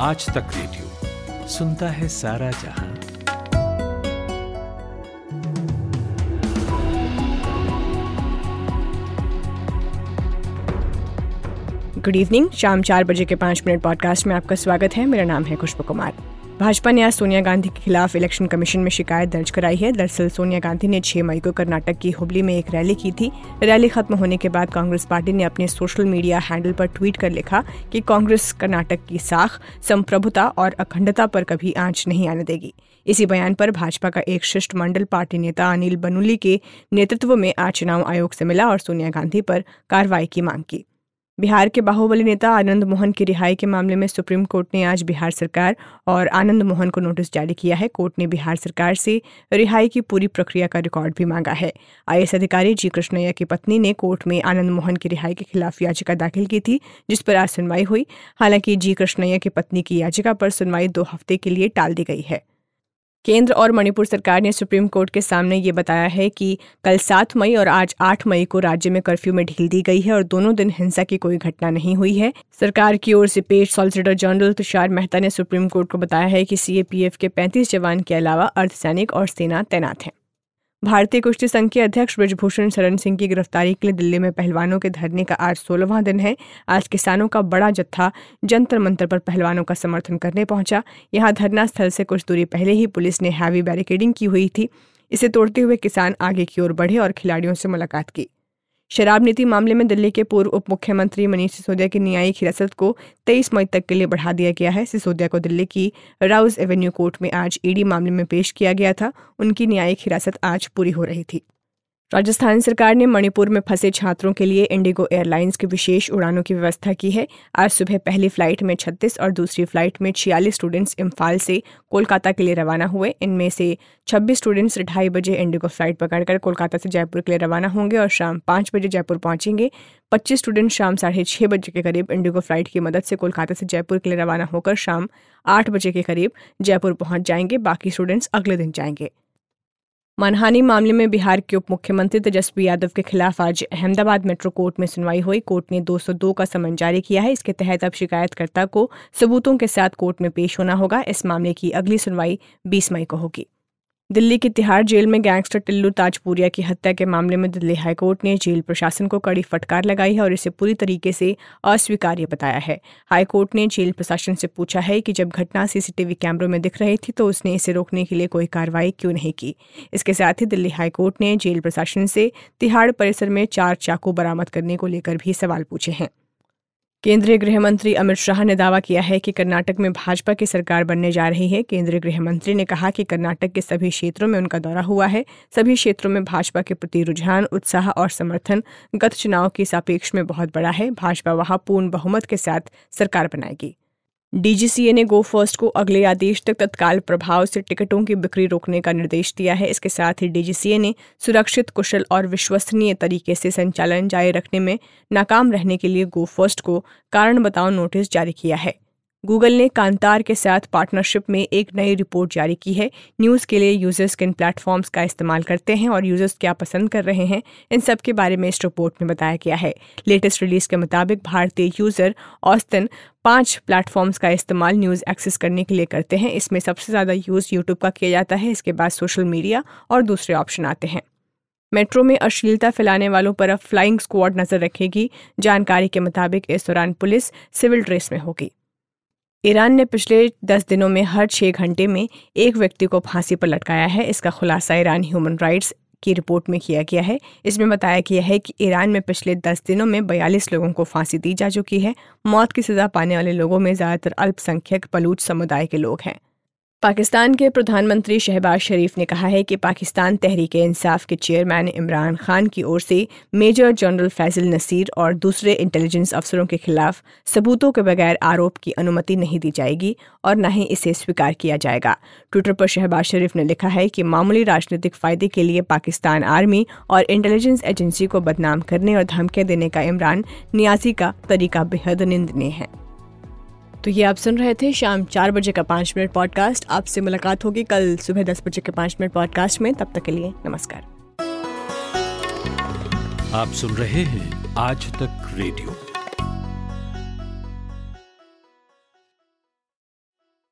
आज तक रेडियो। सुनता है सारा जहाँ। गुड इवनिंग शाम चार बजे के पाँच मिनट पॉडकास्ट में आपका स्वागत है। मेरा नाम है खुशबू कुमार। भाजपा ने आज सोनिया गांधी के खिलाफ इलेक्शन कमीशन में शिकायत दर्ज कराई है। दरअसल सोनिया गांधी ने 6 मई को कर्नाटक की हुबली में एक रैली की थी। रैली खत्म होने के बाद कांग्रेस पार्टी ने अपने सोशल मीडिया हैंडल पर ट्वीट कर लिखा कि कांग्रेस कर्नाटक की साख, संप्रभुता और अखंडता पर कभी आँच नहीं आने देगी। इसी बयान पर भाजपा का एक शिष्टमंडल पार्टी नेता अनिल बनुली के नेतृत्व में आज चुनाव आयोग से मिला और सोनिया गांधी पर कार्रवाई की मांग की। बिहार के बाहुबली नेता आनंद मोहन की रिहाई के मामले में सुप्रीम कोर्ट ने आज बिहार सरकार और आनंद मोहन को नोटिस जारी किया है। कोर्ट ने बिहार सरकार से रिहाई की पूरी प्रक्रिया का रिकॉर्ड भी मांगा है। आईएएस अधिकारी जी कृष्णैया की पत्नी ने कोर्ट में आनंद मोहन की रिहाई के खिलाफ याचिका दाखिल की थी, जिस पर आज सुनवाई हुई। हालाँकि जी कृष्णैया की पत्नी की याचिका पर सुनवाई दो हफ़्ते के लिए टाल दी गई है। केंद्र और मणिपुर सरकार ने सुप्रीम कोर्ट के सामने ये बताया है कि कल सात मई और आज आठ मई को राज्य में कर्फ्यू में ढील दी गई है और दोनों दिन हिंसा की कोई घटना नहीं हुई है। सरकार की ओर से पेश सॉलिसिटर जनरल तुषार मेहता ने सुप्रीम कोर्ट को बताया है कि सीएपीएफ के 35 जवान के अलावा अर्धसैनिक और सेना तैनात हैं। भारतीय कुश्ती संघ के अध्यक्ष ब्रजभूषण शरण सिंह की गिरफ्तारी के लिए दिल्ली में पहलवानों के धरने का आज सोलहवां दिन है। आज किसानों का बड़ा जत्था जंतर मंतर पर पहलवानों का समर्थन करने पहुँचा। यहाँ धरना स्थल से कुछ दूरी पहले ही पुलिस ने हैवी बैरिकेडिंग की हुई थी। इसे तोड़ते हुए किसान आगे की ओर बढ़े और खिलाड़ियों से मुलाकात की। शराब नीति मामले में दिल्ली के पूर्व उप मुख्यमंत्री मनीष सिसोदिया की न्यायिक हिरासत को 23 मई तक के लिए बढ़ा दिया गया है। सिसोदिया को दिल्ली की राउज एवेन्यू कोर्ट में आज ईडी मामले में पेश किया गया था। उनकी न्यायिक हिरासत आज पूरी हो रही थी। राजस्थान सरकार ने मणिपुर में फंसे छात्रों के लिए इंडिगो एयरलाइंस की विशेष उड़ानों की व्यवस्था की है। आज सुबह पहली फ़्लाइट में 36 और दूसरी फ़्लाइट में 46 स्टूडेंट्स इम्फाल से कोलकाता के लिए रवाना हुए। इनमें से 26 स्टूडेंट्स ढाई बजे इंडिगो फ़्लाइट पकड़कर कोलकाता से जयपुर के लिए रवाना होंगे और शाम पाँच बजे जयपुर पहुँचेंगे। पच्चीस स्टूडेंट शाम साढ़े छः बजे के करीब इंडिगो फ़्लाइट की मदद से कोलकाता से जयपुर के लिए रवाना होकर शाम आठ बजे के करीब जयपुर पहुँच जाएँगे। बाकी स्टूडेंट्स अगले दिन जाएँगे। मानहानि मामले में बिहार के उप मुख्यमंत्री तेजस्वी यादव के खिलाफ आज अहमदाबाद मेट्रो कोर्ट में सुनवाई हुई। कोर्ट ने 202 का समन जारी किया है। इसके तहत अब शिकायतकर्ता को सबूतों के साथ कोर्ट में पेश होना होगा। इस मामले की अगली सुनवाई 20 मई को होगी। दिल्ली की तिहाड़ जेल में गैंगस्टर टिल्लू ताजपुरिया की हत्या के मामले में दिल्ली हाईकोर्ट ने जेल प्रशासन को कड़ी फटकार लगाई है और इसे पूरी तरीके से अस्वीकार्य बताया है। हाईकोर्ट ने जेल प्रशासन से पूछा है कि जब घटना सीसीटीवी कैमरों में दिख रही थी तो उसने इसे रोकने के लिए कोई कार्रवाई क्यों नहीं की। इसके साथ ही दिल्ली हाईकोर्ट ने जेल प्रशासन से तिहाड़ परिसर में चार चाकू बरामद करने को लेकर भी सवाल पूछे हैं। केंद्रीय गृह मंत्री अमित शाह ने दावा किया है कि कर्नाटक में भाजपा की सरकार बनने जा रही है। केंद्रीय गृह मंत्री ने कहा कि कर्नाटक के सभी क्षेत्रों में उनका दौरा हुआ है। सभी क्षेत्रों में भाजपा के प्रति रुझान, उत्साह और समर्थन गत चुनाव के सापेक्ष में बहुत बड़ा है। भाजपा वहाँ पूर्ण बहुमत के साथ सरकार बनाएगी। डीजीसीए ने गो फ़र्स्ट को अगले आदेश तक तत्काल प्रभाव से टिकटों की बिक्री रोकने का निर्देश दिया है। इसके साथ ही डीजीसीए ने सुरक्षित, कुशल और विश्वसनीय तरीके से संचालन जारी रखने में नाकाम रहने के लिए गो फ़र्स्ट को कारण बताओ नोटिस जारी किया है। गूगल ने कांतार के साथ पार्टनरशिप में एक नई रिपोर्ट जारी की है। न्यूज़ के लिए यूज़र्स किन प्लेटफॉर्म्स का इस्तेमाल करते हैं और यूज़र्स क्या पसंद कर रहे हैं, इन सब के बारे में इस रिपोर्ट में बताया गया है। लेटेस्ट रिलीज़ के मुताबिक भारतीय यूज़र औसतन पाँच प्लेटफॉर्म्स का इस्तेमाल न्यूज़ एक्सेस करने के लिए करते हैं। इसमें सबसे ज़्यादा यूज़ यूट्यूब का किया जाता है, इसके बाद सोशल मीडिया और दूसरे ऑप्शन आते हैं। मेट्रो में अश्लीलता फैलाने वालों पर अब फ्लाइंग स्क्वाड नज़र रखेगी। जानकारी के मुताबिक इस दौरान पुलिस सिविल ड्रेस में होगी। ईरान ने पिछले दस दिनों में हर छः घंटे में एक व्यक्ति को फांसी पर लटकाया है। इसका खुलासा ईरान ह्यूमन राइट्स की रिपोर्ट में किया गया है। इसमें बताया गया है कि ईरान में पिछले दस दिनों में बयालीस लोगों को फांसी दी जा चुकी है। मौत की सजा पाने वाले लोगों में ज़्यादातर अल्पसंख्यक बलूच समुदाय के लोग हैं। पाकिस्तान के प्रधानमंत्री शहबाज शरीफ ने कहा है कि पाकिस्तान तहरीक इंसाफ के चेयरमैन इमरान खान की ओर से मेजर जनरल फैजल नसीर और दूसरे इंटेलिजेंस अफसरों के खिलाफ सबूतों के बगैर आरोप की अनुमति नहीं दी जाएगी और न ही इसे स्वीकार किया जाएगा। ट्विटर पर शहबाज शरीफ ने लिखा है कि मामूली राजनीतिक फ़ायदे के लिए पाकिस्तान आर्मी और इंटेलिजेंस एजेंसी को बदनाम करने और धमकियाँ देने का इमरान नियाजी का तरीका बेहद निंदनीय है। तो ये आप सुन रहे थे शाम चार बजे का पाँच मिनट पॉडकास्ट। आपसे मुलाकात होगी कल सुबह दस बजे के पाँच मिनट पॉडकास्ट में। तब तक के लिए नमस्कार। आप सुन रहे हैं आज तक रेडियो।